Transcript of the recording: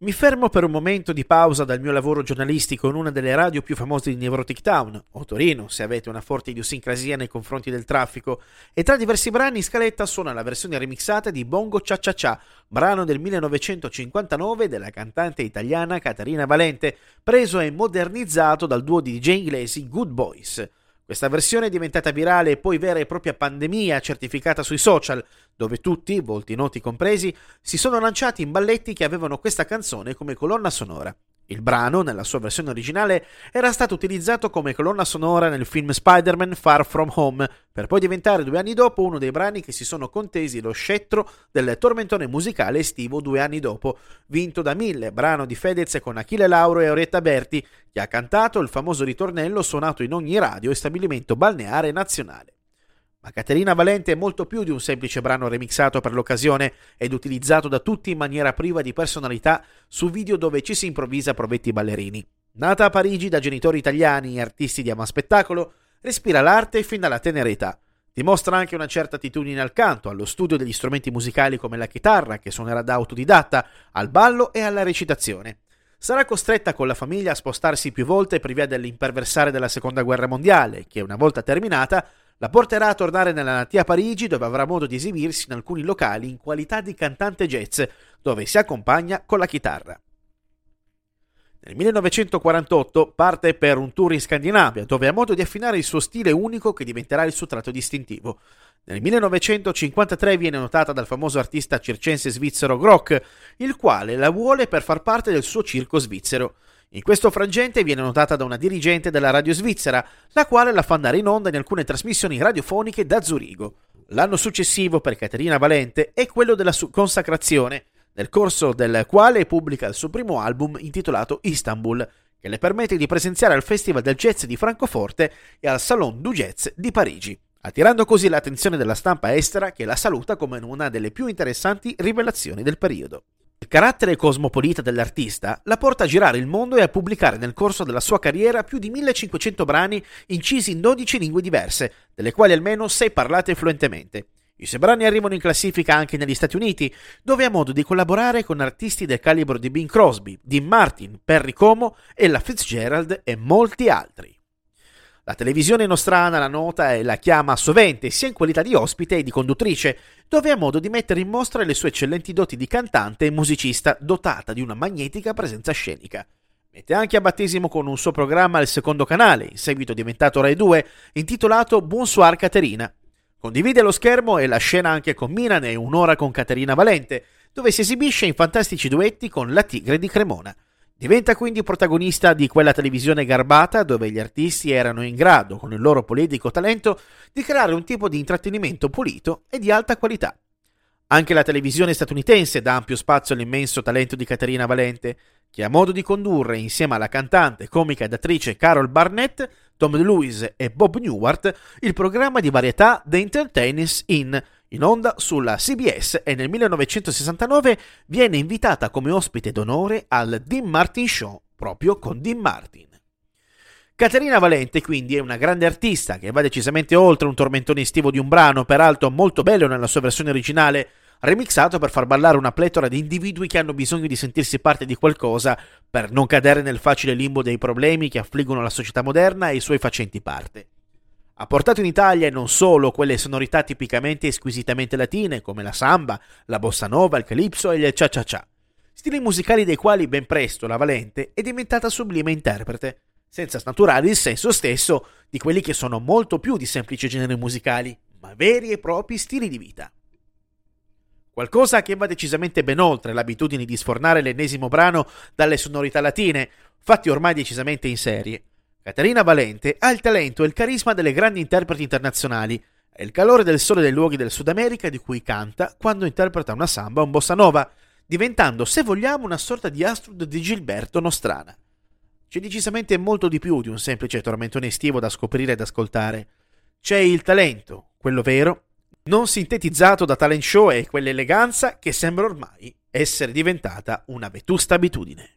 Mi fermo per un momento di pausa dal mio lavoro giornalistico in una delle radio più famose di Nevrotic Town, o Torino, se avete una forte idiosincrasia nei confronti del traffico, e tra diversi brani in scaletta suona la versione remixata di Bongo Cia Cia Cia, brano del 1959 della cantante italiana Caterina Valente, preso e modernizzato dal duo di DJ inglesi Good Boys. Questa versione è diventata virale e poi vera e propria pandemia certificata sui social, dove tutti, volti noti compresi, si sono lanciati in balletti che avevano questa canzone come colonna sonora. Il brano, nella sua versione originale, era stato utilizzato come colonna sonora nel film Spider-Man Far From Home, per poi diventare due anni dopo uno dei brani che si sono contesi lo scettro del tormentone musicale estivo due anni dopo, vinto da Mille, brano di Fedez con Achille Lauro e Orietta Berti, che ha cantato il famoso ritornello suonato in ogni radio e stabilimento balneare nazionale. Ma Caterina Valente è molto più di un semplice brano remixato per l'occasione ed utilizzato da tutti in maniera priva di personalità su video dove ci si improvvisa provetti ballerini. Nata a Parigi da genitori italiani e artisti di ama spettacolo, respira l'arte fin dalla tenera età. Dimostra anche una certa attitudine al canto, allo studio degli strumenti musicali come la chitarra, che suonerà da autodidatta, al ballo e alla recitazione. Sarà costretta con la famiglia a spostarsi più volte per via dell'imperversare della seconda guerra mondiale, che una volta terminata la porterà a tornare nella natia Parigi dove avrà modo di esibirsi in alcuni locali in qualità di cantante jazz, dove si accompagna con la chitarra. Nel 1948 parte per un tour in Scandinavia, dove ha modo di affinare il suo stile unico che diventerà il suo tratto distintivo. Nel 1953 viene notata dal famoso artista circense svizzero Grock, il quale la vuole per far parte del suo circo svizzero. In questo frangente viene notata da una dirigente della radio svizzera, la quale la fa andare in onda in alcune trasmissioni radiofoniche da Zurigo. L'anno successivo per Caterina Valente è quello della consacrazione, nel corso del quale pubblica il suo primo album intitolato Istanbul, che le permette di presenziare al Festival del Jazz di Francoforte e al Salon du Jazz di Parigi, attirando così l'attenzione della stampa estera che la saluta come una delle più interessanti rivelazioni del periodo. Il carattere cosmopolita dell'artista la porta a girare il mondo e a pubblicare nel corso della sua carriera più di 1500 brani incisi in 12 lingue diverse, delle quali almeno 6 parlate fluentemente. I suoi brani arrivano in classifica anche negli Stati Uniti, dove ha modo di collaborare con artisti del calibro di Bing Crosby, Dean Martin, Perry Como, Ella Fitzgerald e molti altri. La televisione nostrana la nota e la chiama sovente sia in qualità di ospite e di conduttrice, dove ha modo di mettere in mostra le sue eccellenti doti di cantante e musicista dotata di una magnetica presenza scenica. Mette anche a battesimo con un suo programma al secondo canale, in seguito diventato Rai 2, intitolato Bonsoir Caterina. Condivide lo schermo e la scena anche con Milan e Un'ora con Caterina Valente, dove si esibisce in fantastici duetti con La Tigre di Cremona. Diventa quindi protagonista di quella televisione garbata dove gli artisti erano in grado, con il loro politico talento, di creare un tipo di intrattenimento pulito e di alta qualità. Anche la televisione statunitense dà ampio spazio all'immenso talento di Caterina Valente, che ha modo di condurre insieme alla cantante, comica ed attrice Carol Barnett, Tom DeLuise e Bob Newhart il programma di varietà The Entertainers In, in onda sulla CBS e nel 1969 viene invitata come ospite d'onore al Dean Martin Show, proprio con Dean Martin. Caterina Valente quindi è una grande artista che va decisamente oltre un tormentone estivo di un brano, peraltro molto bello nella sua versione originale, remixato per far ballare una pletora di individui che hanno bisogno di sentirsi parte di qualcosa per non cadere nel facile limbo dei problemi che affliggono la società moderna e i suoi facenti parte. Ha portato in Italia non solo quelle sonorità tipicamente e squisitamente latine come la samba, la bossa nova, il calypso e il cha-cha-cha, stili musicali dei quali ben presto la Valente è diventata sublime interprete, senza snaturare il senso stesso di quelli che sono molto più di semplici generi musicali, ma veri e propri stili di vita. Qualcosa che va decisamente ben oltre l'abitudine di sfornare l'ennesimo brano dalle sonorità latine, fatti ormai decisamente in serie, Caterina Valente ha il talento e il carisma delle grandi interpreti internazionali e il calore del sole dei luoghi del Sud America di cui canta quando interpreta una samba o un bossa nova, diventando, se vogliamo, una sorta di Astrud di Gilberto Nostrana. C'è decisamente molto di più di un semplice tormentone estivo da scoprire ed ascoltare. C'è il talento, quello vero, non sintetizzato da talent show e quell'eleganza che sembra ormai essere diventata una vetusta abitudine.